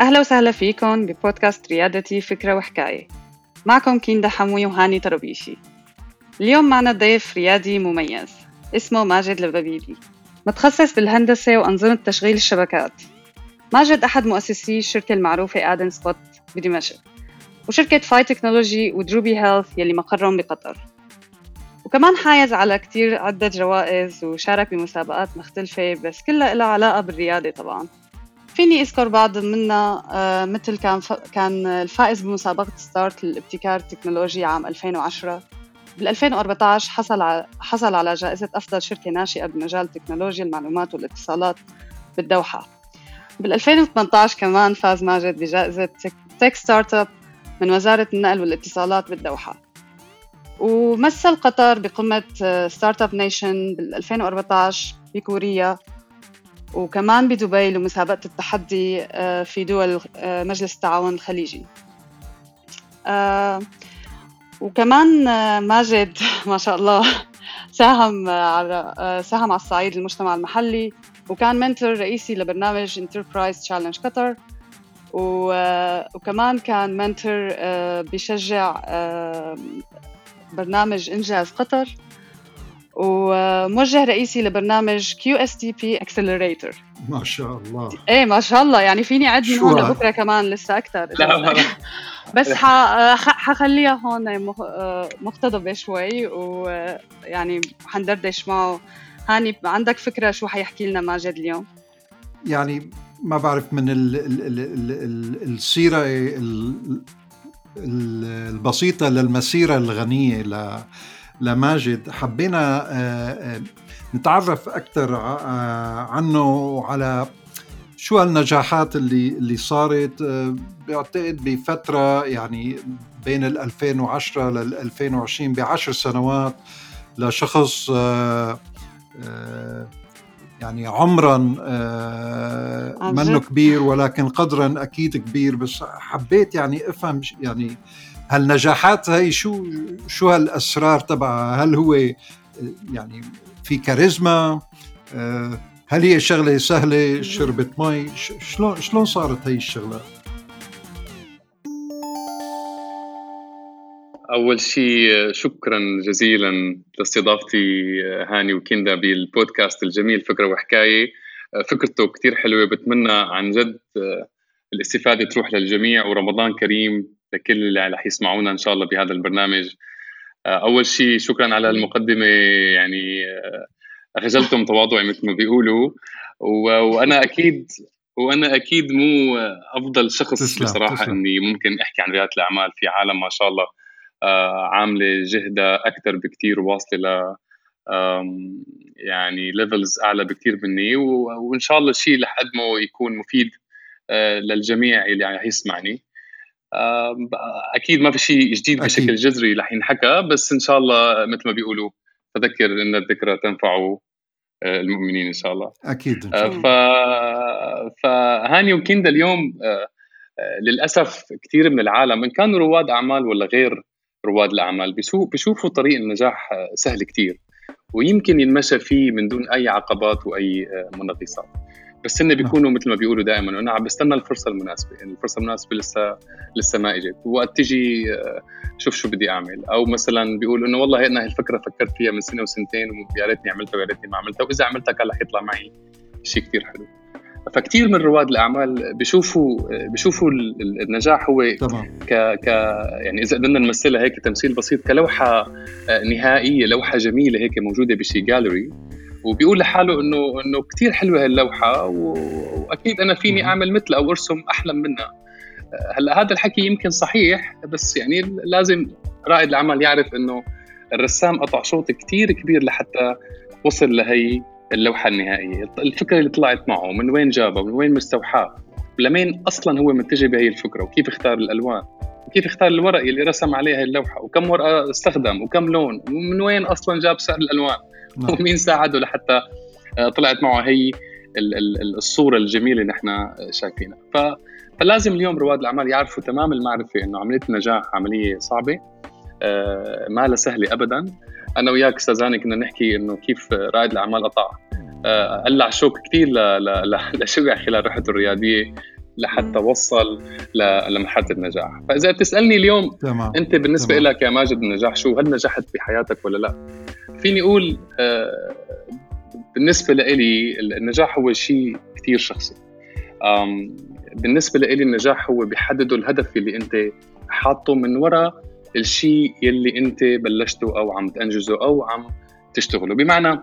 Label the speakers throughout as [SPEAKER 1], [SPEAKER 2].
[SPEAKER 1] أهلا وسهلا فيكم ببودكاست ريادتي فكرة وحكاية. معكم كيندا حموي وهاني طربيشي. اليوم معنا ضيف ريادي مميز اسمه ماجد البابيلي. متخصص بالهندسة وأنظمة تشغيل الشبكات. ماجد أحد مؤسسي الشركة المعروفة آدن سبوت بدمشق وشركة فاي Technology و Droobi Health يلي مقرهم بقطر. وكمان حاز على كتير عدة جوائز وشارك بمسابقات مختلفة بس كلها لها علاقة بالريادة طبعا. فيني أذكر بعض منها آه، مثل كان كان الفائز بمسابقة ستارت للابتكار التكنولوجي عام 2010 بال 2014 حصل على حصل على جائزة أفضل شركة ناشئة بمجال تكنولوجيا المعلومات والاتصالات بالدوحة. بال 2018 كمان فاز ماجد بجائزة Tech Startup من وزارة النقل والاتصالات بالدوحة. ومثل قطر بقمة Startup Nation بال 2014 بكوريا وكمان بدبي لمسابقة التحدي آه، في دول آه، مجلس التعاون الخليجي. آه، وكمان ماجد ما شاء الله ساهم على ساهم على الصعيد المجتمع المحلي وكان mentor رئيسي لبرنامج Enterprise Challenge قطر وكمان كان mentor بيشجع برنامج إنجاز قطر. وموجه رئيسي لبرنامج QSTP accelerator
[SPEAKER 2] ما شاء الله.
[SPEAKER 1] إيه ما شاء الله. يعني فيني أعد من هون لبكرة كمان لسه أكثر بس حخليها هون مقتضبة شوي ويعني حندردش معه. هاني عندك فكرة شو حيحكي لنا ماجد اليوم؟
[SPEAKER 2] يعني ما بعرف من ال ال ال ال السيرة البسيطة للمسيرة الغنية لماجد حبينا آه، آه، نتعرف أكثر آه، عنه وعلى شو هالنجاحات اللي اللي صارت بعتقد بفترة يعني بين ال 2010 لل 2020 بعشر سنوات لشخص يعني عمرا منه كبير ولكن قدرا أكيد كبير بس حبيت يعني أفهم يعني هالنجاحات هي شو شو هالأسرار تبعها؟ هل هو يعني في كاريزما؟ آه، هل هي شغلة سهلة؟ شربت مي؟ شلون شلون صارت هي الشغلة؟
[SPEAKER 3] أول شيء شكرا جزيلا لاستضافتي هاني وكندا بالبودكاست الجميل فكرة وحكاية. فكرته كثير حلوة. بتمنى عن جد الاستفادة تروح للجميع ورمضان كريم لكل اللي رح يسمعونا إن شاء الله بهذا البرنامج. آه، أول شيء شكرا على المقدمة يعني آه، اخجلتم تواضعي مثل ما بيقولوا. وأنا أكيد وأنا أكيد مو أفضل شخص تسلم بصراحة تسلم. إني ممكن أحكي عن ريادة الأعمال في عالم ما شاء الله. آه، عاملة جهدها أكثر بكثير وواصله ل يعني ليفلز أعلى بكثير مني. وإن شاء الله الشيء اللي حقدمه يكون مفيد للجميع اللي عم يسمعني. أكيد ما في شيء جديد أكيد. بشكل جذري رح ينحكى بس إن شاء الله مثل ما بيقولوا تذكر إن الذكرى تنفع آه، المؤمنين إن شاء الله
[SPEAKER 2] أكيد إن شاء
[SPEAKER 3] الله. ف... فهاني وكيندا اليوم آه، آه، للأسف كثير من العالم إن كانوا رواد أعمال ولا غير رواد الأعمال بيشوفوا طريق النجاح سهل كثير ويمكن ينمشى فيه من دون أي عقبات وأي منغصات بس هن نعم. بيكونوا مثل ما بيقولوا دائما أنا عم بستنى الفرصة المناسبة يعني الفرصة المناسبة لسه لسه ما إجت وقت تجي آه، شوف شو بدي أعمل أو مثلا بيقول إنه والله أنا هالفكرة فكرت فيها من سنة وسنتين ويا ريتني عملتها ويا ريتني ما عملتها وإذا عملتها كان رح يطلع معي شيء كثير حلو فكتير من رواد الأعمال بيشوفوا بيشوفوا النجاح هو طبعا. ك ك يعني إذا قدرنا نمثلها هيك تمثيل بسيط كلوحة آه، نهائية لوحة جميلة هيك موجودة بشي جاليري وبيقول لحاله إنه إنه كثير حلوة هاللوحة وأكيد أنا فيني أعمل مثلها أو أرسم أحلى منها. هلأ هذا الحكي يمكن صحيح بس يعني لازم رائد العمل يعرف إنه الرسام قطع شوط كثير كبير لحتى وصل لهي اللوحة النهائية. الفكرة اللي طلعت معه من وين جابها من وين مستوحاه لمين أصلا هو متجه بهي الفكرة وكيف اختار الألوان وكيف اختار الورق اللي رسم عليها اللوحة وكم ورقة استخدم وكم لون ومن وين أصلا جاب سعر الألوان. ومين ساعده لحتى آه، طلعت معه هي الصورة الجميلة اللي نحن شايفينها. فلازم اليوم رواد الأعمال يعرفوا تمام المعرفة إنه عملية النجاح عملية صعبة آه، ما لها سهلة ابدا. أنا وياك أستاذاني كنا نحكي إنه كيف رائد الأعمال قطع. قلع شوك كثير لشبع خلال رحلته الريادية لحتى وصل لمرحلة النجاح. فإذا بتسألني اليوم تمام. أنت بالنسبة لك يا ماجد النجاح شو هل نجحت بحياتك ولا لا؟ فيني أقول آه بالنسبة لي النجاح هو شيء كثير شخصي. بالنسبة لي النجاح هو بيحدده الهدف اللي أنت حاطه من وراء الشيء يلي أنت بلشته أو عم تنجزه أو عم تشتغله. بمعنى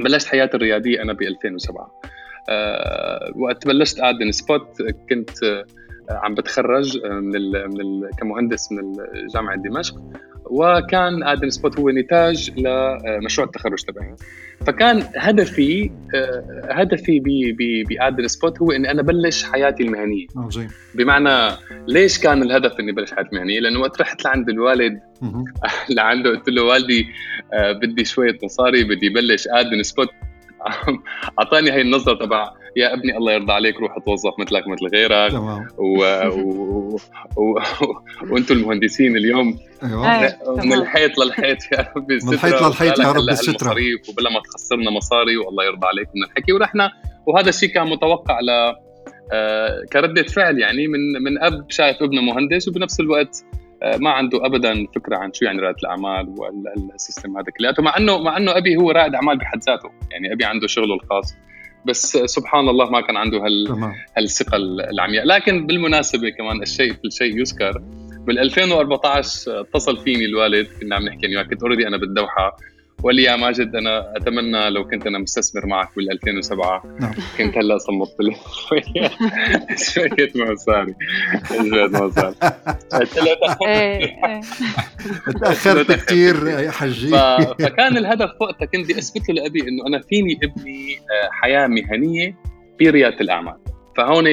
[SPEAKER 3] بلشت حياتي الرياضية أنا ب 2007 أه وقت بلشت اقدم سبوت كنت أه عم بتخرج من ال من ال كمهندس من جامعه دمشق. وكان آدم سبوت هو نتاج لمشروع التخرج تبعي. فكان هدفي آه، هدفي بادم سبوت هو إني أنا بلش حياتي المهنية. عظيم بمعنى ليش كان الهدف إني بلش حياتي المهنية؟ لأنه وقت رحت لعند الوالد لعنده قلت له والدي آه، بدي شوية مصاري بدي بلش آدم سبوت اعطاني هاي النظرة تبع يا ابني الله يرضى عليك روح توظف مثلك مثل غيرك. تمام. و... و... و... وأنتم المهندسين اليوم. أيوة. من الحيط للحيط يا ربي
[SPEAKER 2] من الحيط للحيط يا رب السترة
[SPEAKER 3] وبلا ما تخسرنا مصاري والله يرضى عليك من الحكي. ورحنا وهذا الشيء كان متوقع ل آه، كردة فعل يعني من من أب شايف ابنه مهندس وبنفس الوقت آه، ما عنده ابدا فكرة عن شو يعني رائد الأعمال وال system هذا كلياته مع انه مع إنه أبي هو رائد أعمال بحد ذاته يعني أبي عنده شغله الخاص. بس سبحان الله ما كان عنده هال هالثقة العمياء. لكن بالمناسبة كمان الشيء في الشيء يذكر. بال 2014 اتصل فيني الوالد كنا عم نحكي كنت اوريدي أنا بالدوحة. وقال لي يا ماجد أنا أتمنى لو كنت أنا مستثمر معك بال 2007 نعم. كنت هلا صمت لي شوية شوية مصاري. شوية مصاري
[SPEAKER 2] إيه، إيه. تأخرت كثير يا حجي.
[SPEAKER 3] فكان الهدف وقتها كنت أثبت له لأبي إنه أنا فيني ابني آه، حياة مهنية برياده الأعمال. فهون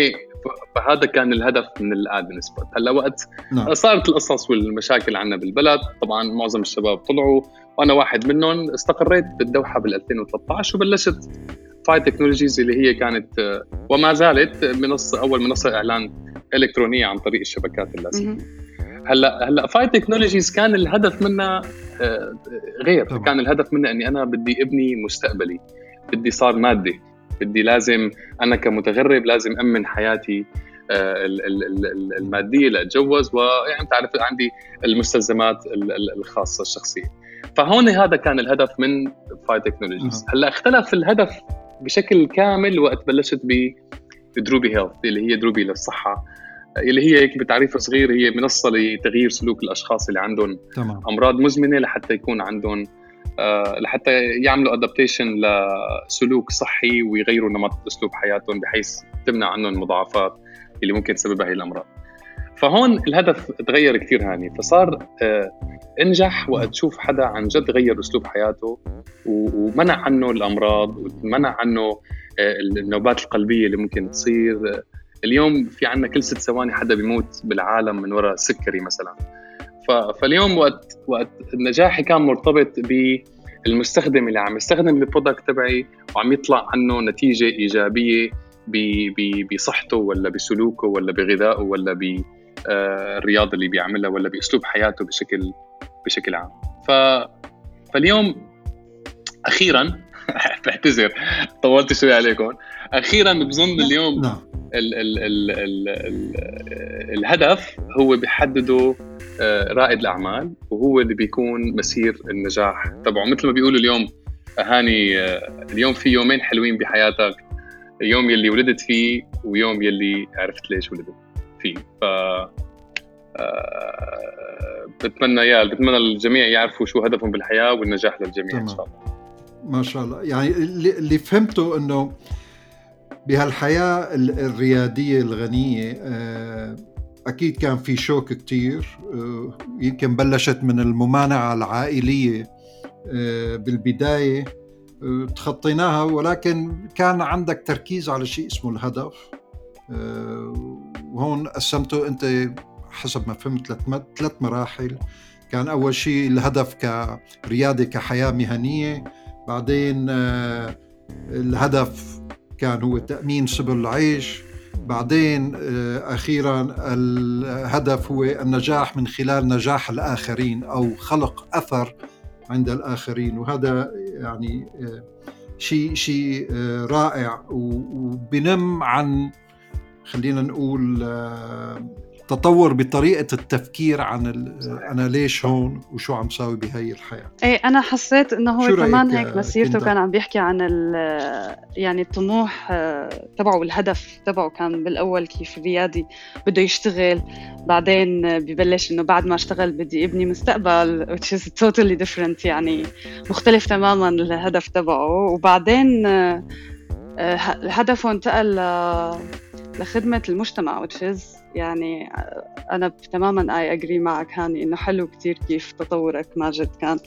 [SPEAKER 3] فهذا كان الهدف من الادمن سبوت هلا وقت نعم. صارت القصص والمشاكل عندنا بالبلد. طبعا معظم الشباب طلعوا. وأنا واحد منهم استقريت بالدوحة بال 2013 وبلشت فاي Technologies اللي هي كانت وما زالت منصه أول منصة إعلان إلكترونية عن طريق الشبكات اللاسلكيه هلأ هلأ فاي Technologies كان الهدف منها آه، غير. طبعا. كان الهدف منها إني أنا بدي إبني مستقبلي. بدي صار مادي. بدي لازم أنا كمتغرب لازم أمن حياتي آه، المادية لأتجوز ويعني تعرف عندي المستلزمات الخاصة الشخصية. فهون هذا كان الهدف من فاي Technologies هلأ اختلف الهدف بشكل كامل وقت بلشت ب Droobi Health اللي هي دروبي للصحة. اللي هي هيك بتعريف صغير هي منصة لتغيير سلوك الأشخاص اللي عندهم تمام. أمراض مزمنة لحتى يكون عندهم آه لحتى يعملوا adaptation لسلوك صحي ويغيروا نمط أسلوب حياتهم بحيث تمنع عنهم المضاعفات اللي ممكن تسببها هي الأمراض. فهون الهدف تغير كثير هاني فصار آه انجح وقت تشوف حدا عن جد غير اسلوب حياته ومنع عنه الامراض ومنع عنه آه، النوبات القلبية اللي ممكن تصير. اليوم في عندنا كل ست ثواني حدا بيموت بالعالم من وراء السكري مثلا. فاليوم وقت وقت نجاحي كان مرتبط بالمستخدم اللي عم يستخدم البرودكت تبعي وعم يطلع عنه نتيجة إيجابية بصحته ولا بسلوكه ولا بغذائه ولا آه، اللي بيعملها ولا بأسلوب حياته بشكل بشكل عام. ف فاليوم أخيرا بعتذر طولت شوي عليكم. أخيرا بظن اليوم نعم. ال ال ال ال ال الهدف هو بيحدده آه، رائد الأعمال وهو اللي بيكون مسير النجاح. تبعه مثل ما بيقولوا اليوم هاني آه، اليوم في يومين حلوين بحياتك. يوم يلي ولدت فيه ويوم يلي عرفت ليش ولدت. فيه. ف آه، بتمنى يا بتمنى الجميع يعرفوا شو هدفهم بالحياة والنجاح للجميع إن شاء الله.
[SPEAKER 2] ما شاء الله. يعني اللي فهمته إنه بهالحياة الريادية الغنية آه، أكيد كان في شوك كتير. آه، يمكن بلشت من الممانعة العائلية بالبداية تخطيناها ولكن كان عندك تركيز على شيء اسمه الهدف. وهون قسمته انت حسب ما فهمت ثلاث مراحل. كان أول شيء الهدف كريادة كحياة مهنية. بعدين آه، الهدف كان هو تأمين سبل العيش. بعدين آه، أخيرا الهدف هو النجاح من خلال نجاح الآخرين أو خلق أثر عند الآخرين. وهذا يعني آه، شيء شيء رائع. وبنم عن خلينا نقول تطور بطريقة التفكير عن أنا ليش هون وشو عم ساوي بهي الحياة.
[SPEAKER 1] إيه أنا حسيت إنه هو كمان هيك مسيرته كان عم بيحكي عن يعني الطموح آه، تبعه والهدف تبعه كان بالأول كيف ريادي بده يشتغل بعدين ببلش إنه بعد ما اشتغل بدي ابني مستقبل which is totally different يعني مختلف تماما الهدف تبعه. وبعدين آه، آه، هدفه انتقل لخدمة المجتمع which is يعني أنا تماما أي أجري معك هاني إنه حلو كتير كيف تطورك ماجد كان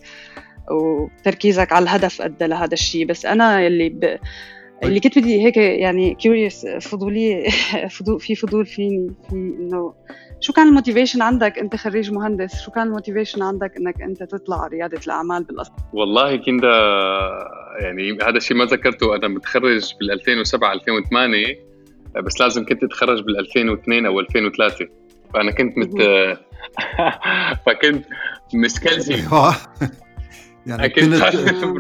[SPEAKER 1] وتركيزك على الهدف أدى لهذا الشيء بس أنا اللي ب... اللي كنت بدي هيك يعني curious فضولية فضول في فضول فيني في إنه شو كان ال motivation عندك أنت خريج مهندس؟ شو كان ال motivation عندك إنك أنت تطلع ريادة الأعمال بالأصل؟
[SPEAKER 3] والله كنت يعني هذا الشيء ما ذكرته أنا متخرج بال 2007 2008 بس لازم كنت اتخرج بال 2002 أو 2003 فأنا كنت مت فكنت مشكلجي
[SPEAKER 2] يعني كنت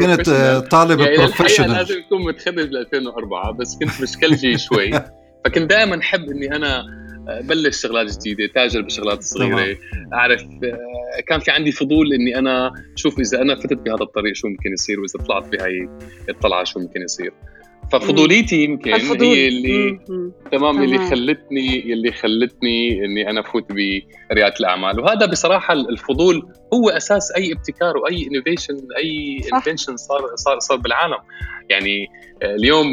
[SPEAKER 2] كنت طالب يعني professional
[SPEAKER 3] لازم أكون متخرج بال 2004 بس كنت مشكلجي شوي. فكنت دائما أحب إني أنا بلش شغلات جديدة تاجر بالشغلات الصغيره أعرف كان في عندي فضول إني أنا شوف إذا أنا فتت بهذا الطريق شو ممكن يصير وإذا طلعت بهي الطلعة شو ممكن يصير. ففضوليتي يمكن هي اللي تمام اللي خلتني اللي خلتني إني أنا أفوت برياده الأعمال. وهذا بصراحة الفضول هو أساس أي ابتكار وأي innovation أي invention صار صار صار بالعالم. يعني آه، اليوم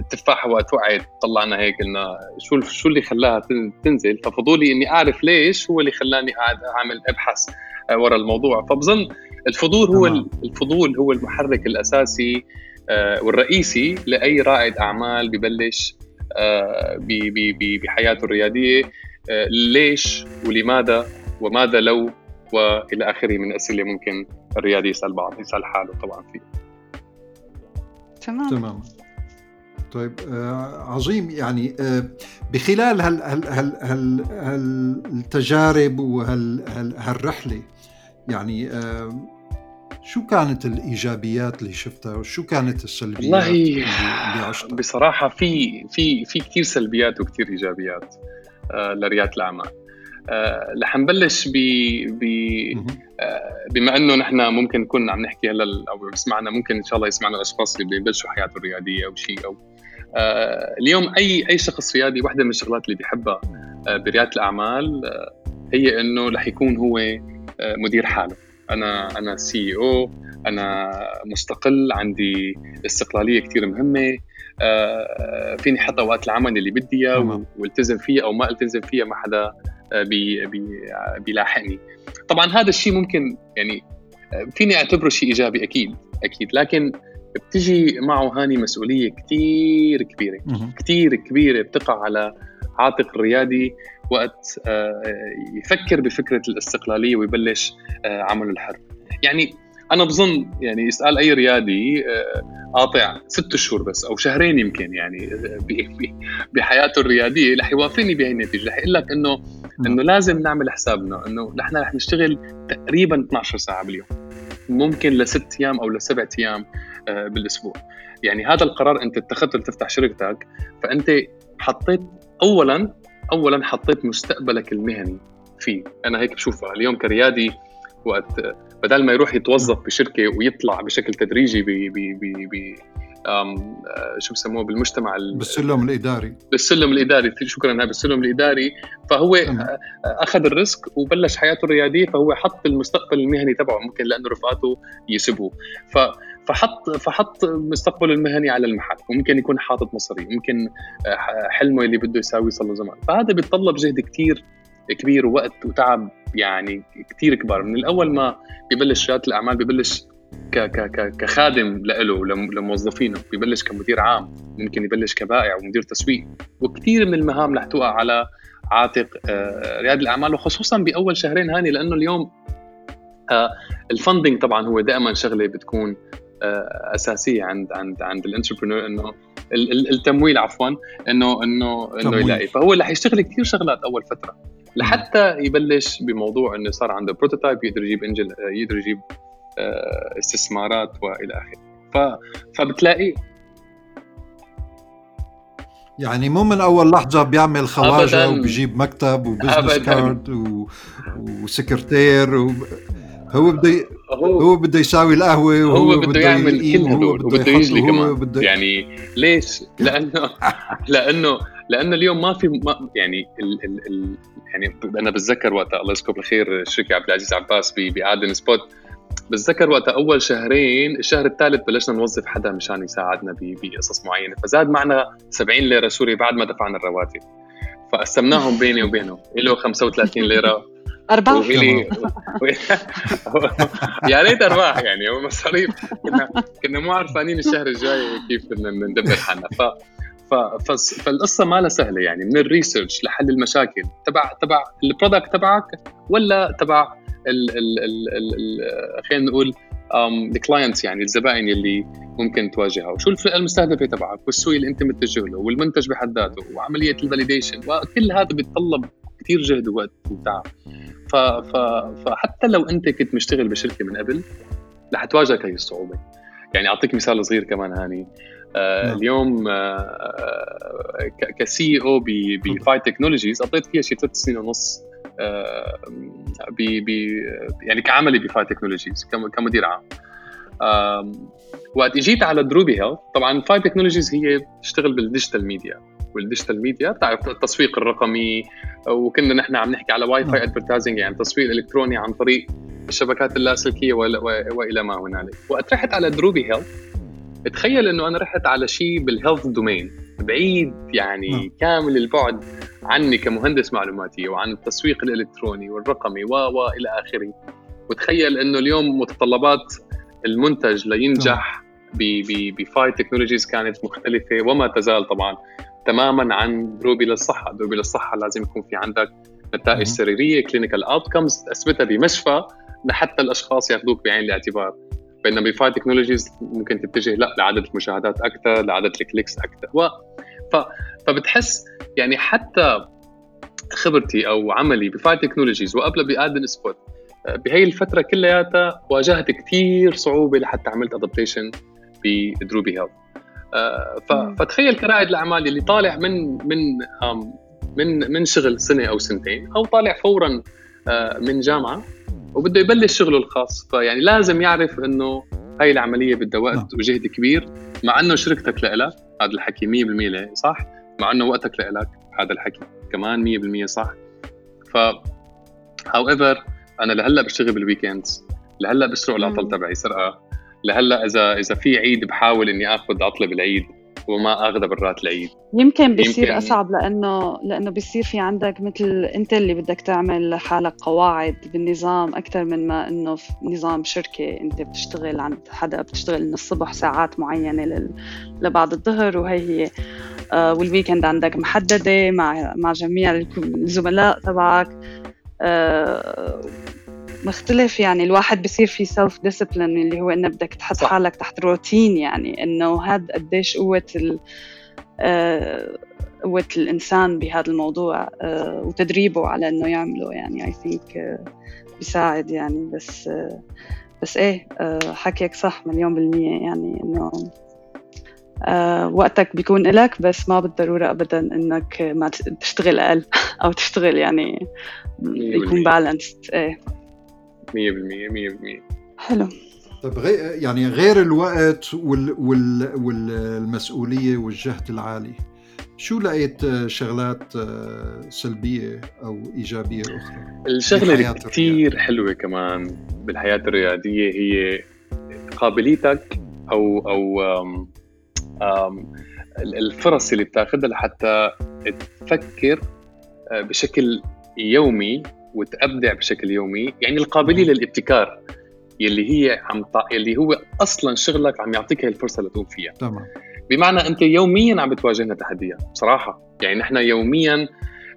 [SPEAKER 3] التفاحه وقت وقعت طلعنا هيك قلنا شو شو اللي خلاها تنزل. ففضولي إني أعرف ليش هو اللي خلاني قاعد أعمل أبحث آه، ورا الموضوع. فبظن الفضول هو الفضول هو المحرك الأساسي والرئيسي لأي رائد أعمال ببلش آه، بحياته الريادية آه، ليش ولماذا وماذا لو وإلى آخره من الاسئله ممكن الريادي يسأل بعض يسأل حاله طبعا فيه.
[SPEAKER 2] تمام. تمام. طيب آه عظيم. يعني آه بخلال هال هال هال هال هالتجارب وهال هالرحلة يعني آه شو كانت الإيجابيات اللي شفتها وشو كانت السلبيات والله اللي عشتها؟
[SPEAKER 3] بصراحة في في في كثير سلبيات وكثير إيجابيات آه لريادة الأعمال. آه رح نبلش ب ب آه بما إنه نحن ممكن نكون عم نحكي هلا أو بسمعنا ممكن إن شاء الله يسمعنا الأشخاص اللي بيبلشوا حياته الريادية أو شيء أو اليوم أي أي شخص ريادي واحدة من الشغلات اللي بيحبها بريادة الأعمال هي إنه رح يكون هو مدير حاله. أنا أنا سي أو أنا مستقل عندي استقلالية كثير مهمة آه، فيني حتى اوقات العمل اللي بدي إياه والتزم فيها أو ما التزم فيها ما حدا آه، بي بي بيلاحقني. طبعا هذا الشيء ممكن يعني آه، فيني أعتبره شيء إيجابي أكيد أكيد. لكن بتجي معه هاني مسؤولية كثير كبيرة. كثير كبيرة بتقع على عاتق الريادي. وقت آه، يفكر بفكرة الاستقلالية ويبلش آه، عمله الحر يعني أنا بظن يعني يسأل أي ريادي آه، قاطع ست شهور بس أو شهرين يمكن يعني بحياته الريادية رح يوافقني بهي النتيجة. رح يقول لك إنه إنه لازم نعمل حسابنا إنه نحن رح نشتغل تقريبا 12 ساعة باليوم. ممكن لست أيام أو لسبع أيام بالأسبوع. يعني هذا القرار أنت اتخذته لتفتح شركتك فأنت حطيت اولا اولا حطيت مستقبلك المهني فيه. أنا هيك بشوفها. اليوم كريادي وقت بدل ما يروح يتوظف بشركة ويطلع بشكل تدريجي ب ب ب ب شو بسموه بالمجتمع
[SPEAKER 2] بالسلم الإداري.
[SPEAKER 3] بالسلم الإداري. شكرا بالسلم الإداري. فهو أخذ الريسك وبلش حياته الريادية فهو حط المستقبل المهني تبعه ممكن لأنه رفقاته يسبوه ف فحط فحط مستقبله المهني على المحل. وممكن يكون حاطط مصاري ممكن آه، حلمه اللي بده يساويه صار له زمان. فهذا بيتطلب جهد كثير كبير ووقت وتعب يعني كثير كبار. من الأول ما ببلش رياده الأعمال ببلش ك ك كخادم له لموظفينه ببلش كمدير عام ممكن يبلش كبائع ومدير تسويق. وكثير من المهام رح توقع على عاتق آه، ريادة الأعمال. وخصوصا بأول شهرين هاني لأنه اليوم آه، ال funding طبعا هو دائما شغلة بتكون أساسية عند عند عند ال entrepreneur إنه التمويل عفوا انه انه إنه يلاقي. فهو رح يشتغل كثير شغلات أول فترة. لحتى يبلش بموضوع إنه صار عنده prototype يقدر يجيب angel يقدر يجيب آه، استثمارات وإلى آخره. ف فبتلاقي
[SPEAKER 2] يعني مو من أول لحظة بيعمل خواجه وبيجيب مكتب و business card و... وسكرتير و... هو بده هو, هو بده يساوي القهوة
[SPEAKER 3] وهو هو بده يعمل كل هدول وبده يجلي كمان. بده يعني ليش؟ لأنه لأنه لأنه اليوم ما في ما يعني ال ال ال يعني أنا بتذكر وقتها الله يذكره بالخير الشركة عبد العزيز عباس بأدن سبوت. بتذكر وقتها أول شهرين الشهر الثالث بلشنا نوظف حدا مشان يساعدنا بقصص معينة. فزاد معنا 70 ليرة سوري بعد ما دفعنا الرواتب. فقسمناهم بيني وبينه. له 35 ليرة.
[SPEAKER 1] ارباح
[SPEAKER 3] وإلي يا ريت ارباح يعني هو مصاريف كنا كنا مو عرفانين الشهر الجاي كيف بدنا ندبر حالنا. ف فالقصة ما لها سهلة يعني من ال research لحل المشاكل. تبع تبع ال product تبعك ولا تبع ال ال ال ال خلينا نقول ال clients يعني الزبائن اللي ممكن تواجهها. وشو الفئة المستهدفة تبعك؟ والسوق اللي أنت متجه له والمنتج بحد ذاته وعملية ال validation وكل هذا بيتطلب كثير جهد ووقت وتعب. ف... ف... فحتى لو أنت كنت مشتغل بشركة من قبل رح تواجهك هي الصعوبة. يعني أعطيك مثال صغير كمان هاني. آه نعم. اليوم آه, ك CEO بفاي تكنولوجيز قضيت فيها شي ثلاث سنين ونص آه بي بي يعني كعملي بفاي تكنولوجيز كمدير عام. وقت اجيت على دروبي هيلث طبعا فاي تكنولوجيز هي تشتغل بال digital media وال digital media بتعرف التسويق الرقمي وكنا نحن عم نحكي على WiFi advertising يعني تسويق إلكتروني عن طريق الشبكات اللاسلكية وإلى ما هنالك. وقت رحت على دروبي هيلث تخيل إنه أنا رحت على شيء بال health domain بعيد يعني نعم. كامل البعد عني كمهندس معلوماتي وعن التسويق الإلكتروني والرقمي و والى آخره. وتخيل إنه اليوم متطلبات المنتج لينجح بفاي تكنولوجيز كانت مختلفة وما تزال طبعا. تماما عن دروبي للصحه، دروبي للصحه لازم يكون في عندك نتائج سريرية clinical outcomes تثبتها بمشفى لحتى الأشخاص يأخذوك بعين الاعتبار. بينما بفاي تكنولوجيز ممكن تتجه لا لعدد المشاهدات أكثر لعدد ال clicks أكثر. و ف... فبتحس يعني حتى خبرتي أو عملي بفاي تكنولوجيز وقبل بادن سبوت بهي الفترة كلياتها واجهت كثير صعوبة لحتى عملت adaptation بدروبي هيلث فتخيل كرائد الأعمال اللي طالع من من من من شغل سنة أو سنتين أو طالع فورا آه، من جامعة وبده يبلش شغله الخاص. فيعني لازم يعرف إنه هاي العملية بدها وقت نعم. وجهد كبير مع إنه شركتك لإلك هذا الحكي 100% صح؟ مع إنه وقتك لإلك هذا الحكي كمان 100% صح؟ ف however أنا لهلأ بشتغل بال weekends لهلأ بسرق العطل تبعي سرقة. لهلا إذا إذا في عيد بحاول إني آخذ عطله بالعيد وما اخذها برات العيد.
[SPEAKER 1] يمكن بيصير يمكن أصعب لأنه لأنه بيصير في عندك مثل أنت اللي بدك تعمل لحالك قواعد بالنظام أكثر من ما إنه في نظام شركة أنت بتشتغل عند حدا بتشتغل من الصبح ساعات معينة لل... لبعد الظهر وهي هي. آه والويكند عندك محددة مع مع جميع الزملاء تبعك. آه مختلف يعني الواحد بصير في self-discipline اللي هو إنه بدك تحط صح. حالك تحت روتين يعني إنه هذا قديش قوة ال آه، قوة الإنسان بهذا الموضوع آه، وتدريبه على إنه يعمله يعني I think آه، بيساعد يعني. بس بس إيه حكيك صح مليون بالمية يعني إنه وقتك بيكون إلك بس ما بالضرورة أبدا إنك ما تشتغل أقل أو تشتغل يعني يكون بالانسد إيه.
[SPEAKER 3] 100% 100%
[SPEAKER 1] حلو
[SPEAKER 2] طيب غير يعني غير الوقت وال وال والمسؤولية والجهد العالي شو لقيت شغلات سلبية أو إيجابية أخرى؟
[SPEAKER 3] الشغلة اللي كثير حلوة كمان بالحياة الرياديه هي قابليتك أو أو أم أم الفرص اللي بتاخذها لحتى تفكر آه، بشكل يومي وتبدع بشكل يومي يعني القابلية للابتكار يلي هي عم ط... يلي هو أصلا شغلك عم يعطيك هي الفرصة لتقوم فيها.
[SPEAKER 2] تمام.
[SPEAKER 3] بمعنى أنت يوميا عم بتواجهنا تحديات بصراحة. يعني نحن يوميا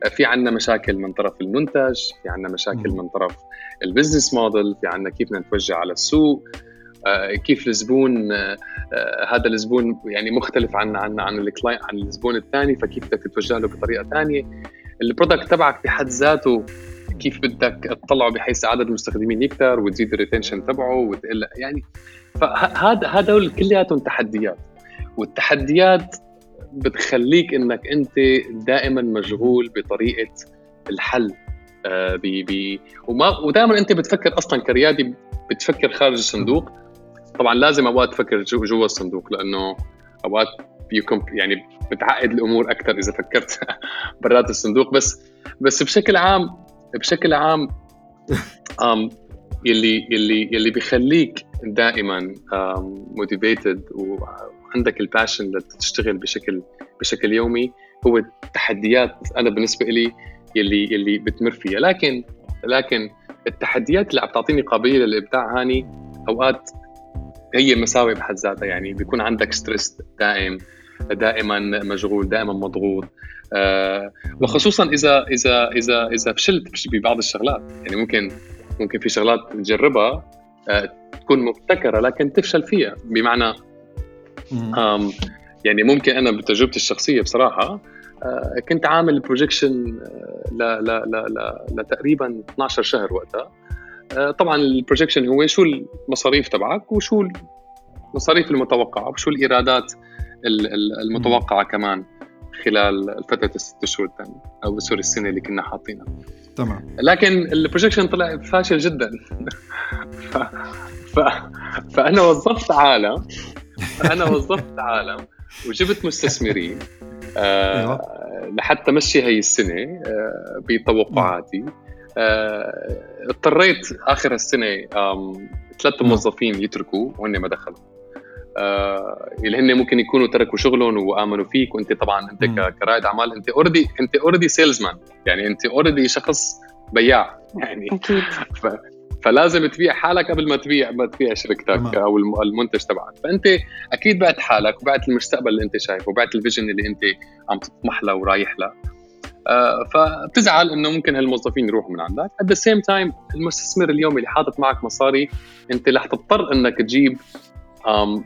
[SPEAKER 3] في عندنا مشاكل من طرف المنتج في عندنا مشاكل من طرف البزنس موديل في عندنا كيف بدنا نتوجه على السوق آه، كيف الزبون آه، آه، هذا الزبون يعني مختلف عن عن عن ال client عن الزبون الثاني فكيف بدك تتوجه له بطريقة ثانية. ال product تبعك بحد ذاته كيف بدك تطلعه بحيث عدد المستخدمين يكثر وتزيد ال retention تبعه وتقل يعني فهذا هدول كلياتهم تحديات. والتحديات بتخليك إنك أنت دائما مشغول بطريقة الحل آه بي بي وما ودائما أنت بتفكر أصلا كريادي بتفكر خارج الصندوق. طبعا لازم أوقات تفكر جوا الصندوق لأنه أوقات يكون يعني بتعقد الأمور أكثر إذا فكرت برات الصندوق. بس بس بشكل عام بشكل عام um, يلي يلي يلي بيخليك دائما motivated وعندك ال passion لتشتغل بشكل بشكل يومي هو التحديات. أنا بالنسبة لي يلي يلي بتمر فيها. لكن لكن التحديات اللي عم تعطيني قابلية للإبداع هاني أوقات هي مساوئ بحد ذاتها. يعني بيكون عندك ستريس دائم دائما مشغول دائما مضغوط. وخصوصا إذا إذا إذا إذا فشلت ببعض الشغلات. يعني ممكن ممكن في شغلات تجربها آه تكون مبتكرة لكن تفشل فيها. بمعنى يعني ممكن أنا بتجربتي الشخصية بصراحة آه كنت عامل projection آه لتقريبا 12 شهر وقتها. آه طبعا ال projection هو شو المصاريف تبعك وشو المصاريف المتوقعة وشو الإيرادات المتوقعة كمان. خلال فترة الست شهور الثانية أو sorry السنة اللي كنا حاطينها.
[SPEAKER 2] تمام.
[SPEAKER 3] لكن ال projection طلع فاشل جدا. ف... ف... فأنا وظفت عالم أنا وظفت عالم وجبت مستثمرين آه أيوة. لحتى مشي هي السنة آه بتوقعاتي. آه اضطريت آخر السنة ثلاث موظفين يتركوا وهن ما دخلوا. اللي هن ممكن يكونوا تركوا شغلهم وآمنوا فيك وأنت طبعا انت كرائد أعمال. أنت already أنت already salesman يعني أنت already شخص بياع. يعني
[SPEAKER 1] أكيد.
[SPEAKER 3] ف... فلازم تبيع حالك قبل ما تبيع ما تبيع شركتك أو المنتج تبعك. فأنت أكيد بعت حالك وبعت المستقبل اللي أنت شايفه وبعت الفيجن اللي أنت عم تطمح له ورايح له. آه فبتزعل إنه ممكن هالموظفين يروحوا من عندك. At the same time المستثمر اليومي اللي حاطط معك مصاري أنت رح تضطر إنك تجيب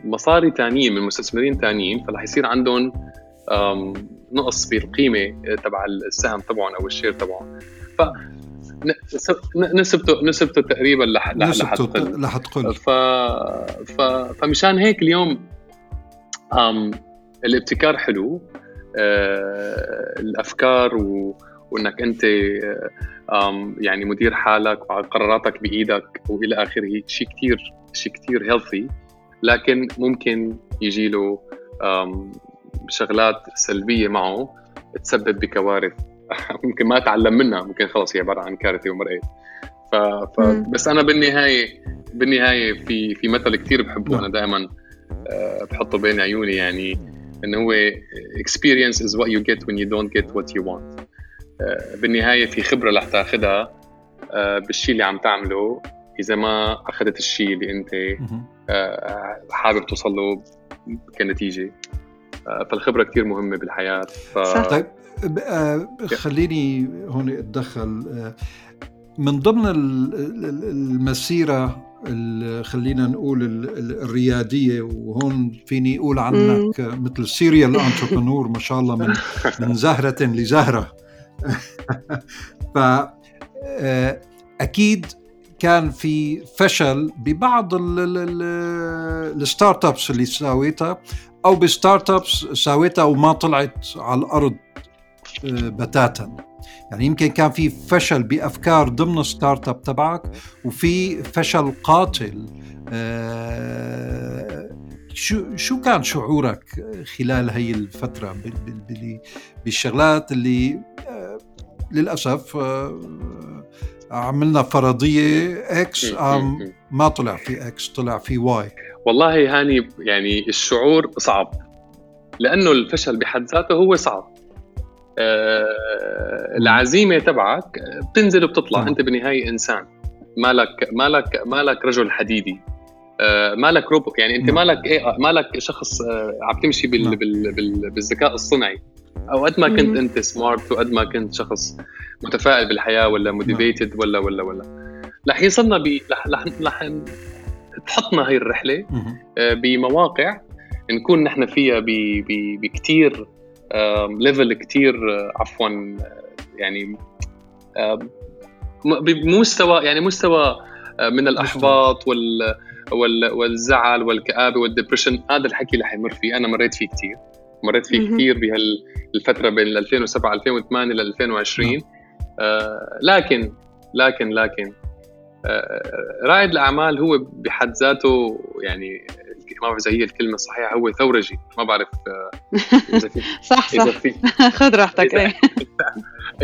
[SPEAKER 3] مصاري ثانيين من مستثمرين ثانيين فرح يصير عندهم نقص بالقيمه تبع السهم تبعهم أو ال share تبعهم. ف نسبته نسبته تقريبا رح
[SPEAKER 2] تقل رح تقل
[SPEAKER 3] ف... ف... فمشان هيك اليوم أم الابتكار حلو أه... الأفكار و... وإنك أنت أم يعني مدير حالك وقراراتك بإيدك وإلى آخره شيء كثير شيء كثير healthy لكن ممكن يجي له شغلات سلبية معه تسبب بكوارث. ممكن ما أتعلم منها ممكن خلص هي عبارة عن كارثة ومرقت ف... ف... بس أنا بالنهاية بالنهاية في في مثل كثير بحبه. أنا دائما آه، بحطه بين عيوني يعني انه هو experience is what you get when you don't get what you want. آه، بالنهاية في خبرة رح تاخذها آه، بالشيء اللي عم تعمله. إذا ما أخذت الشيء اللي أنت آه، حابب توصل له كنتيجة. آه، فالخبرة كثير مهمة بالحياة ف...
[SPEAKER 2] صح. طيب آه، خليني هون أتدخل. من ضمن المسيرة خلينا نقول الريادية وهون فيني أقول عنك مثل serial entrepreneur ما شاء الله من من زهرة لزهرة. ف أكيد كان في فشل ببعض ال startups اللي ساويتها أو ب startups ساويتها وما طلعت على الأرض آه، بتاتا. يعني يمكن كان في فشل بأفكار ضمن ال startup تبعك وفي فشل قاتل. آه، شو شو كان شعورك خلال هي الفترة بالشغلات اللي آه، للأسف عملنا فرضية X ما طلع في X طلع في Y
[SPEAKER 3] والله هاني يعني الشعور صعب لأنه الفشل بحد ذاته هو صعب. آه العزيمة تبعك بتنزل وبتطلع م. أنت بالنهايه إنسان. مالك مالك مالك رجل حديدي. آه مالك روبوت يعني أنت مالك إيه مالك شخص آه عم تمشي بال بال بال بالذكاء الصنعي أو قد ما كنت أنت smart وقد ما كنت شخص متفائل بالحياة ولا motivated نعم. ولا ولا ولا. رح يصلنا ب رح رح تحطنا هاي الرحلة آه، بمواقع نكون نحن فيها بكثير level كثير عفوا يعني بمستوى يعني مستوى آه، من الأحباط وال والزعل والكآبة والدبرشن هذا الحكي اللي حيمر فيه أنا مريت فيه كثير مريت فيه كثير بهالفترة بين 2007 2008 ل 2020 آه لكن لكن لكن آه رائد الأعمال هو بحد ذاته يعني ما بعرف إذا هي الكلمة الصحيحة هو ثورجي. ما بعرف آه،
[SPEAKER 1] إذا في صح صح. في خذ راحتك.
[SPEAKER 3] اذا,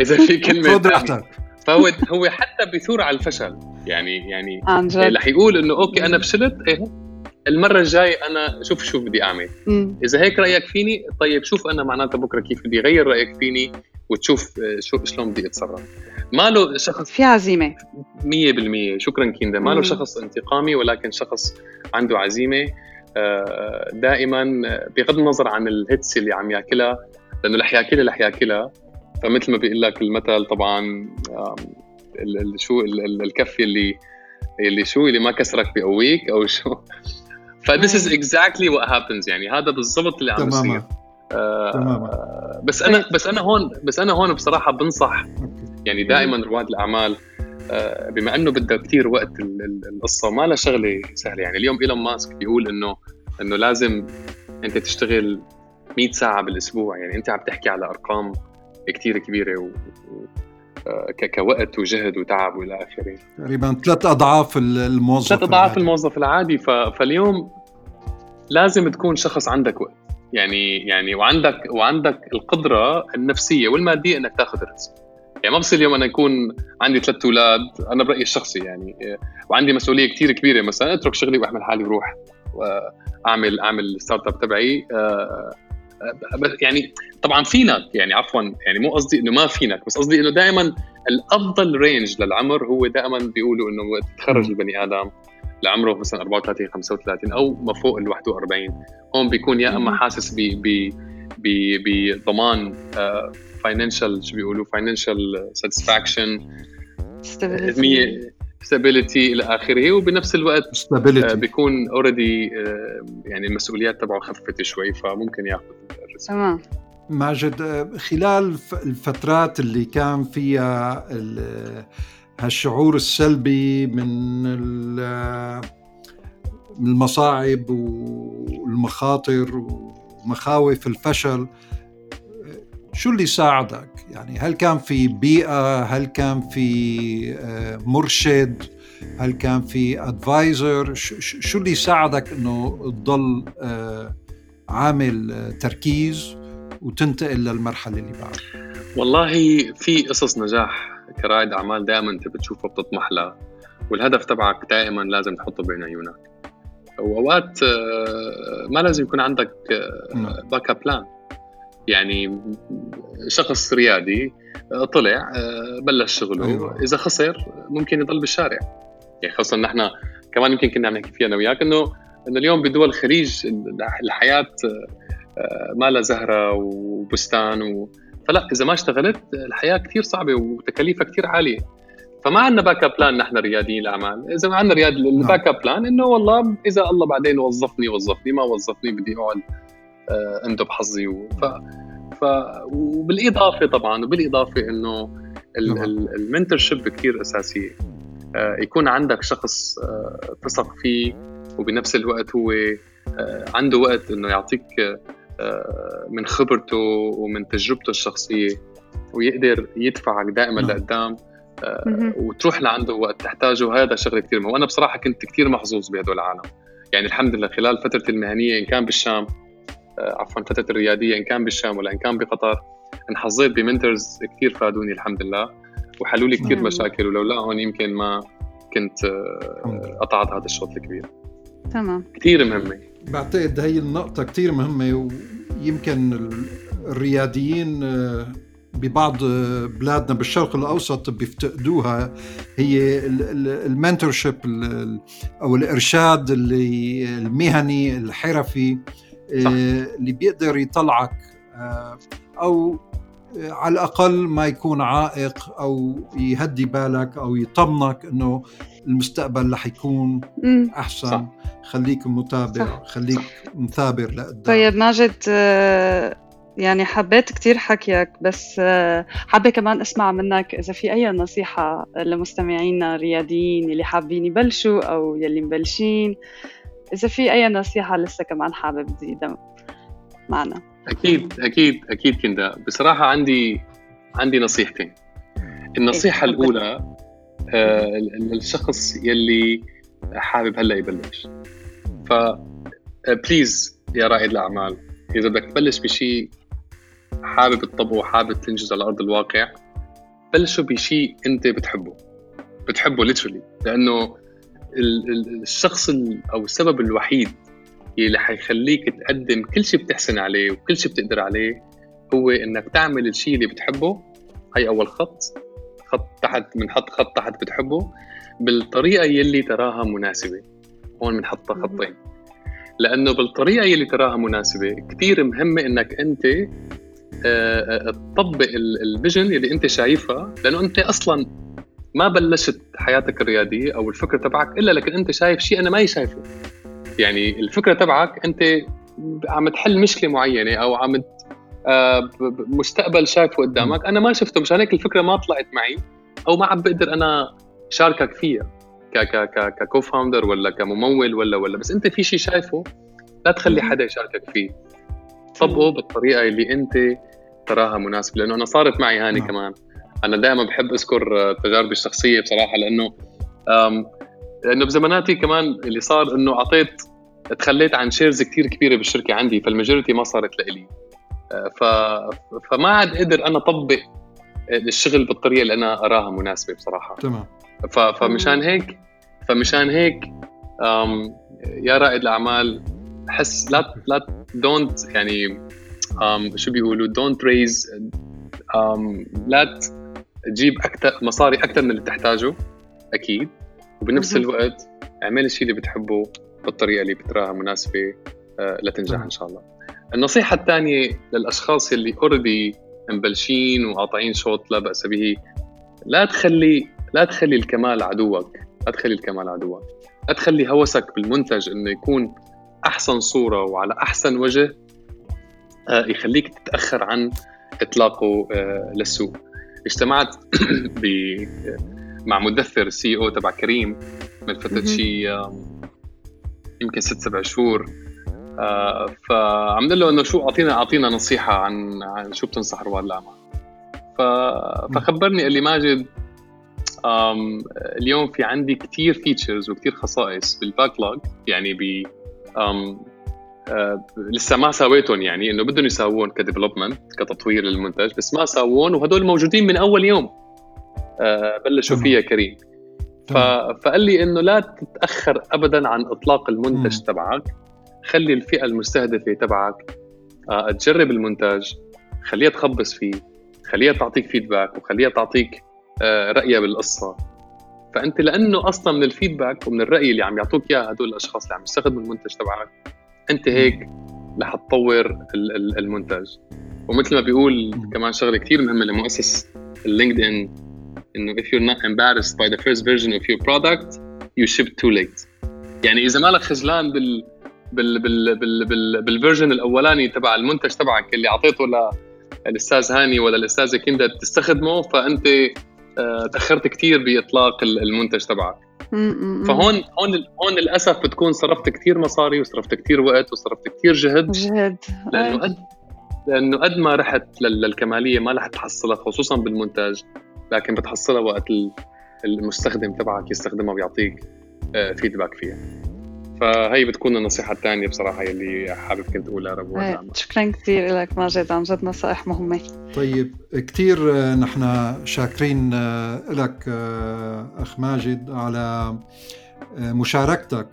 [SPEAKER 3] إذا في كلمة خذ راحتك. فهو هو حتى بثور على الفشل. يعني يعني عن جد. رح يقول إنه okay أنا فشلت إيه المرة الجاي أنا شوف شو بدي أعمل. مم. إذا هيك رأيك فيني؟ طيب شوف أنا معناتها بكرة كيف بدي أغير رأيك فيني وتشوف آه، شو شلون بدي أتصرف. ما له شخص
[SPEAKER 1] في عزيمة.
[SPEAKER 3] 100% شكرا كيندا. ما له شخص انتقامي ولكن شخص عنده عزيمة. آه، دائما بغض النظر عن ال hits اللي عم ياكلها لأنه رح ياكلها رح ياكلها. فمثل ما بيقول لك المثل طبعا شو الكفي اللي اللي شو اللي ما كسرك بقويك أو شو. ف this is exactly what happens يعني. هذا بالضبط اللي عم يصير آه بس أنا بس أنا هون بس أنا هون بصراحة بنصح يعني دائما رواد الأعمال آه بما أنه بدها كثير وقت القصة ما لها شغلة سهلة يعني. اليوم إيلون ماسك بيقول انه إنه لازم أنت تشتغل 100 ساعة بالأسبوع يعني. أنت عم تحكي على أرقام كثير كبيرة و... آه، كوقت وجهد وتعب والى آخره.
[SPEAKER 2] تقريبا ثلاث أضعاف الموظف
[SPEAKER 3] ثلاث أضعاف الموظف العادي. ف... فاليوم لازم تكون شخص عندك وقت. يعني يعني وعندك وعندك القدرة النفسية والمادية إنك تاخذ الرزق يعني ما بصير اليوم أنا يكون عندي ثلاث أولاد أنا برأيي الشخصي يعني وعندي مسؤولية كثير كبيرة. مثلا أترك شغلي واحمل حالي وروح واعمل اعمل startup تبعي آه، يعني طبعا فينك يعني عفوا يعني مو قصدي إنه ما فينك بس قصدي إنه دائما الأفضل range للعمر هو دائما بيقولوا إنه تخرج البني آدم لعمره مثلا 34 35 أو ما فوق ال 41 هون بيكون يا أما حاسس ب ب بضمان financial شو بيقولوا financial satisfaction stability إلى آخره وبنفس الوقت stability. بيكون already يعني المسؤوليات تبعه خفت شوي فممكن ياخذ ال risk
[SPEAKER 1] تمام
[SPEAKER 2] ماجد خلال الفترات اللي كان فيها هالشعور السلبي من المصاعب والمخاطر ومخاوف الفشل شو اللي ساعدك؟ يعني هل كان في بيئة؟ هل كان في آه، مرشد؟ هل كان في advisor شو اللي ساعدك إنه تضل آه، عامل تركيز وتنتقل للمرحلة اللي بعدها
[SPEAKER 3] والله في قصص نجاح كرائد أعمال دائما أنت بتشوفها بتطمح لها والهدف تبعك دائما لازم تحطه بين عيونك. وأوقات آه، ما لازم يكون عندك backup plan يعني شخص ريادي آه، طلع آه، بلش شغله. أيوة. إذا خسر ممكن يضل بالشارع. يعني خاصة نحن كمان يمكن كنا عم نحكي فيها أنا وياك انه إنه اليوم بدول الخليج الحياة ما لها زهرة وبستان و... فلا إذا ما اشتغلت الحياة كثير صعبة وتكاليفها كثير عالية. فما عندنا backup plan نحن رياديين الأعمال. إذا ما عندنا رياد ال backup plan إنه والله إذا الله بعدين وظفني وظفني ما وظفني بدي أقعد آه، اندب حظي ف ف وبالإضافة طبعا وبالإضافة إنه المنتور شيب كثير اساسيه آه، يكون عندك شخص آه، تثق فيه وبنفس الوقت هو عنده وقت إنه يعطيك من خبرته ومن تجربته الشخصية ويقدر يدفعك دائما نعم. لقدام وتروح لعنده وقت تحتاجه. هذا شغلة كثير مهم. وأنا بصراحة كنت كثير محظوظ بهدول العالم. يعني الحمد لله خلال فترتي المهنية إن كان بالشام آه، عفوا فترتي الريادية إن كان بالشام ولا إن كان بقطر. انحظيت بمنتورز كثير فادوني الحمد لله. وحلوا لي كثير مشاكل ولولا هون يمكن ما كنت آه، قطعت هذا الشوط الكبير.
[SPEAKER 1] تمام.
[SPEAKER 3] كثير مهمة.
[SPEAKER 2] بعتقد هي النقطة كثير مهمة ويمكن الرياديين آه، ببعض بلادنا بالشرق الأوسط بيفتقدوها. هي المنتور شيب أو الإرشاد اللي المهني الحرفي. آه، اللي بيقدر يطلعك آه، أو على الأقل ما يكون عائق أو يهدي بالك أو يطمنك إنه المستقبل رح يكون أحسن. صح. خليك متابع صح. خليك مثابر لقدام.
[SPEAKER 1] طيب ماجد آه، يعني حبيت كتير حكيك بس حابة كمان أسمع منك إذا في أي نصيحة لمستمعينا الرياديين اللي حابين يبلشوا أو يلي مبلشين. إذا في أي نصيحة لسه كمان حابب تزيدها معنا.
[SPEAKER 3] أكيد أكيد أكيد كندا. بصراحة عندي عندي نصيحتين. النصيحة إيه، الأولى آه للشخص يلي حابب هلأ يبلش. ف بليز آه، يا رائد الأعمال إذا بدك تبلش بشيء حابب تطبقه وحابب تنجز على أرض الواقع بلشوا بشيء أنت بتحبه. بتحبه ليترلي لأنه الشخص أو السبب الوحيد اللي حيخليك تقدم كل شيء بتحسن عليه وكل شيء بتقدر عليه هو إنك تعمل الشيء اللي بتحبه. هي أول خط. خط تحت بنحط خط تحت بتحبه بالطريقة يلي تراها مناسبة. هون بنحط خطين. لأنه بالطريقة يلي تراها مناسبة كثير مهمه إنك أنت آه، آه، تطبق الفيجن اللي أنت شايفها لأنه أنت أصلا ما بلشت حياتك الريادية أو الفكرة تبعك إلا لكن أنت شايف شيء أنا ما شايفه يعني الفكرة تبعك أنت عم تحل مشكلة معينة أو عم آه، مستقبل شايفه قدامك. أنا ما شفته مشان هيك الفكرة ما طلعت معي أو ما عم بقدر أنا شاركك فيها ك ك ك ك co-founder ولا كممول ولا ولا. بس أنت في شيء شايفه لا تخلي حدا يشاركك فيه. طبقه بالطريقة اللي أنت تراها مناسبة لأنه أنا صارت معي هاني نعم. كمان. أنا دائما بحب أذكر تجاربي الشخصية بصراحة لأنه لأنه بزماناتي كمان اللي صار إنه أعطيت تخليت عن shares كثير كبيرة بالشركة عندي فال majority ما صارت لإلي. آه، ف... فما عاد قدر أنا أطبق الشغل بالطريقة اللي أنا أراها مناسبة بصراحة.
[SPEAKER 2] تمام.
[SPEAKER 3] ف... فمشان هيك فمشان هيك أم... يا رائد الأعمال حس لا لا don't يعني أم... شو بيقولوا don't raise لا تجيب أكثر مصاري أكثر من اللي بتحتاجه أكيد. وبنفس الوقت اعمل الشيء اللي بتحبه بالطريقة اللي بتراها مناسبة آه، لتنجح إن شاء الله. النصيحة الثانية للأشخاص اللي already مبلشين وقاطعين شوط لا بأس به لا تخلي لا تخلي الكمال عدوك لا تخلي الكمال عدوك. لا تخلي هوسك بالمنتج إنه يكون أحسن صورة وعلى أحسن وجه آه، يخليك تتأخر عن إطلاقه آه، للسوق. اجتمعت مع مدثر CEO تبع كريم من فترة شيء يمكن ست سبع شهور. آه فعم قل له إنه شو اعطينا أعطينا نصيحة عن عن شو بتنصح رواد الاعمال. فخبرني قال لي ماجد اليوم في عندي كثير features وكثير خصائص بال backlog يعني ب um, uh, لسه ما سويتهم يعني إنه بدهم يساوون ك development كتطوير للمنتج بس ما ساوون وهدول موجودين من أول يوم. uh, بلشوا فيها كريم. ف... فقال لي إنه لا تتأخر ابدا عن إطلاق المنتج تبعك. خلي الفئة المستهدفة تبعك آه، تجرب المنتج خليها تخبص فيه خليها تعطيك فيدباك وخليها تعطيك آه، رأيها بالقصة. فأنت لأنه أصلا من الفيدباك ومن الرأي اللي عم يعطوك إياه هدول الأشخاص اللي عم يستخدموا المنتج تبعك أنت هيك رح تطور المنتج. ومثل ما بيقول كمان شغلة كثير مهمة لمؤسس ال LinkedIn إنه if you're not embarrassed by the first version of your product you shipped too late. يعني إذا مالك خجلان بال بال بال بال بال بال version الأولاني تبع المنتج تبعك اللي أعطيته للأستاذ هاني ولا الاستاذه كندا تستخدمه فأنت آه، تأخرت كثير بإطلاق المنتج تبعك. فهون هون هون للأسف بتكون صرفت كثير مصاري وصرفت كثير وقت وصرفت كثير جهد.
[SPEAKER 1] جهد.
[SPEAKER 3] لأنه قد لأنه قد ما رحت للكمالية ما رح تحصلها خصوصا بالمونتاج لكن بتحصلها وقت المستخدم تبعك يستخدمها ويعطيك فيدباك آه، فيها. فهي بتكون النصيحة الثانية بصراحة اللي حابب كنت أقولها ربو
[SPEAKER 1] شكرا كثير لك ماجد عن جد نصائح مهمة.
[SPEAKER 2] طيب كثير آه، نحن شاكرين آه، لك أخ ماجد على مشاركتك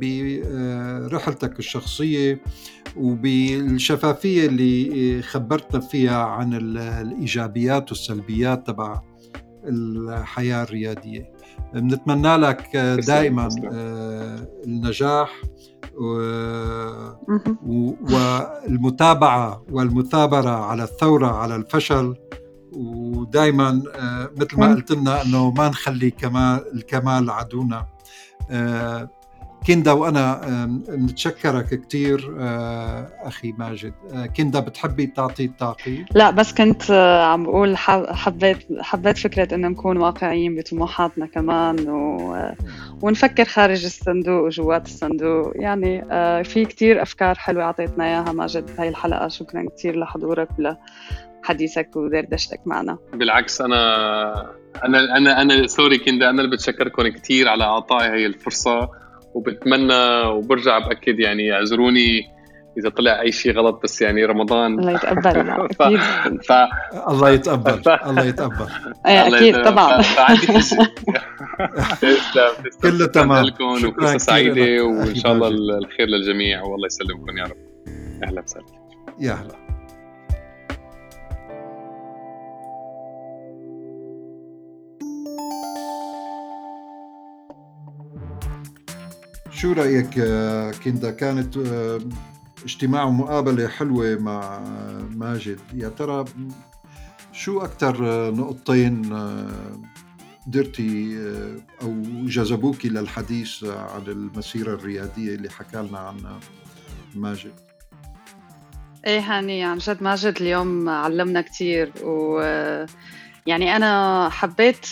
[SPEAKER 2] برحلتك الشخصية وبالشفافية اللي خبرتنا فيها عن الإيجابيات والسلبيات تبع الحياة الريادية. بنتمنى لك دائما آه، النجاح والمتابعة والمثابرة على الثورة على الفشل. ودائما آه، مثل ما قلت لنا إنه ما نخلي كمال الكمال عدونا. آه، كندا وأنا نتشكرك كثير آه، أخي ماجد. آه، كندا بتحبي تعطي التعقيب
[SPEAKER 1] لا بس كنت آه، عم بقول حبيت حبيت فكرة إنه نكون واقعيين بطموحاتنا كمان و... ونفكر خارج الصندوق وجوات الصندوق. يعني في كتير أفكار حلوة أعطيتنا إياها ماجد بهي الحلقة. شكرا كثير لحضورك ول حديثك ودردشتك معنا.
[SPEAKER 3] بالعكس أنا أنا أنا أنا سوري كندا أنا اللي بتشكركم كثير على إعطائي هي الفرصة. وبتمنى وبرجع بأكد يعني اعذروني إذا طلع أي شيء غلط بس يعني رمضان.
[SPEAKER 1] الله يتقبل
[SPEAKER 2] أكيد. ف... الله يتقبل الله يتقبل.
[SPEAKER 1] أكيد طبعا. فعندي
[SPEAKER 2] كله تمام.
[SPEAKER 3] لكم وفرصه سعيدة وإن شاء الله الخير للجميع والله يسلمكم يا رب. أهلا وسهلا.
[SPEAKER 2] يا هلا. شو رأيك كندا كانت آه، اجتماع ومقابله حلوة مع آه، ماجد. يا ترى شو أكثر آه، نقطتين قدرتي أو جذبوكي للحديث عن المسيرة الريادية اللي حكى لنا عنها ماجد؟
[SPEAKER 1] إيه هاني عن جد ماجد اليوم علمنا كثير و يعني أنا حبيت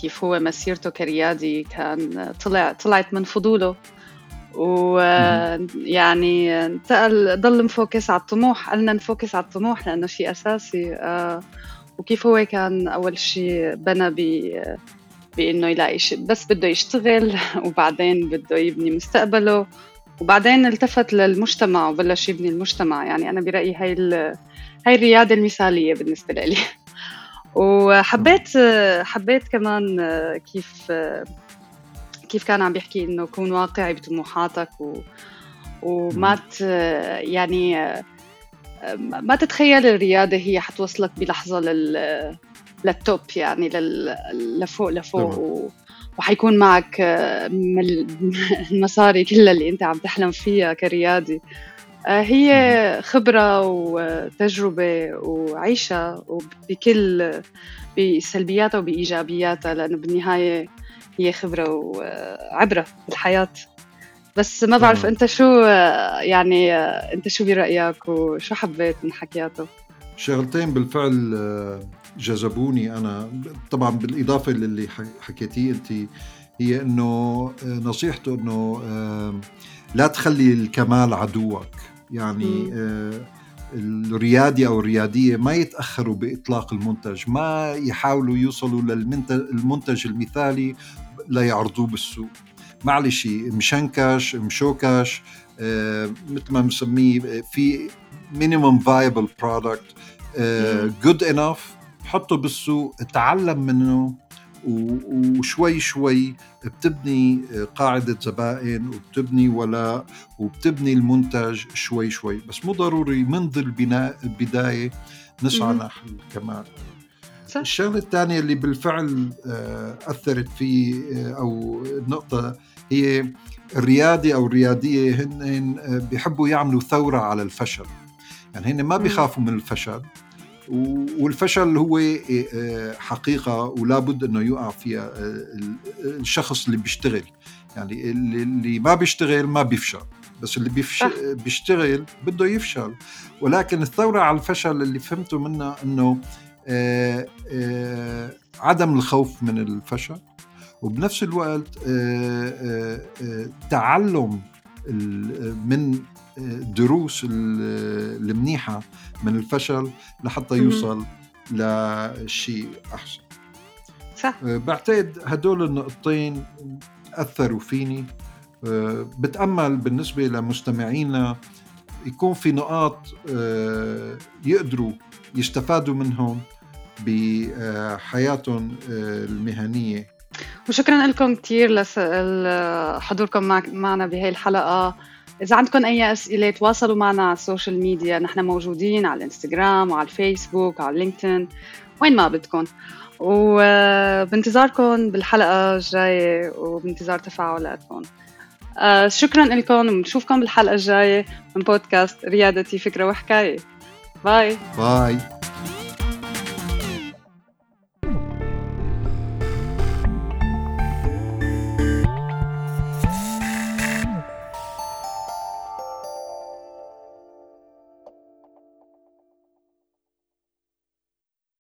[SPEAKER 1] كيف هو مسيرته كريادي. كان طلع طلعت من فضوله. ويعني انتقل ضل مفوكس على الطموح. قلنا نفوكس على الطموح لأنه شيء أساسي آه، وكيف هو كان أول شيء بنى ب بإنه يلاقي شيء بس بده يشتغل وبعدين بده يبني مستقبله. وبعدين التفت للمجتمع وبلش يبني المجتمع. يعني أنا برأيي هاي هاي الريادة المثالية بالنسبة لي. وحبيت حبيت كمان كيف كيف كان عم بيحكي إنه كون واقعي بطموحاتك و وما ت يعني ما تتخيل الرياده هي حتوصلك بلحظة لل للتوب يعني لل... لفوق لفوق و... وحيكون معك المصاري كلها اللي أنت عم تحلم فيها كريادي آه، هي خبرة وتجربة وعيشة وبكل بسلبياتها وبإيجابياتها لأنه بالنهاية هي خبرة وعبرة بالحياة بس ما بعرف انت شو يعني انت شو برأيك وشو حبيت من حكياته؟
[SPEAKER 2] شغلتين بالفعل جذبوني أنا. طبعا بالإضافة للي حكيتيه أنت هي إنه نصيحته إنه لا تخلي الكمال عدوك. يعني الريادي أو الريادية ما يتأخروا بإطلاق المنتج ما يحاولوا يوصلوا للمنتج المثالي ليعرضوه بالسوق. معلش مشنكش مشوكش آه، مثل ما بنسميه في minimum viable product good enough حطه بالسوق تعلم منه وشوي شوي بتبني قاعدة زبائن وبتبني ولاء وبتبني المنتج شوي شوي. بس مو ضروري منذ البناء البداية نسعى نحو الكمال. الشغلة الثانية اللي بالفعل آه، أثرت في آه، أو نقطة هي الريادي أو الريادية هن آه، بيحبوا يعملوا ثورة على الفشل. يعني هن ما بيخافوا من الفشل. والفشل هو آه، حقيقة ولا بد أنه يقع فيها آه، الشخص اللي بيشتغل. يعني اللي ما بيشتغل ما بيفشل. بس اللي بيفشل بيشتغل بده يفشل. ولكن الثورة على الفشل اللي فهمته منها أنه عدم الخوف من الفشل وبنفس الوقت تعلم من الدروس المنيحة من الفشل لحتى يوصل لشيء أحسن.
[SPEAKER 1] صح.
[SPEAKER 2] آه، بعتقد هدول النقطتين أثروا فيني. آه، بتأمل بالنسبة لمستمعينا يكون في نقاط آه، يقدروا يستفادوا منهم بحياتهم المهنية.
[SPEAKER 1] وشكرا لكم كثير لحضوركم معنا بهي الحلقة. إذا عندكم أي أسئلة تواصلوا معنا على ال social media. نحن موجودين على الإنستغرام وعلى الفيسبوك وعلى LinkedIn وين ما بدكم وبانتظاركم بالحلقة الجاية وبانتظار تفاعلاتكم آه، شكرا لكم ونشوفكم بالحلقة الجاية من بودكاست ريادتي فكرة وحكاية. باي.
[SPEAKER 2] باي.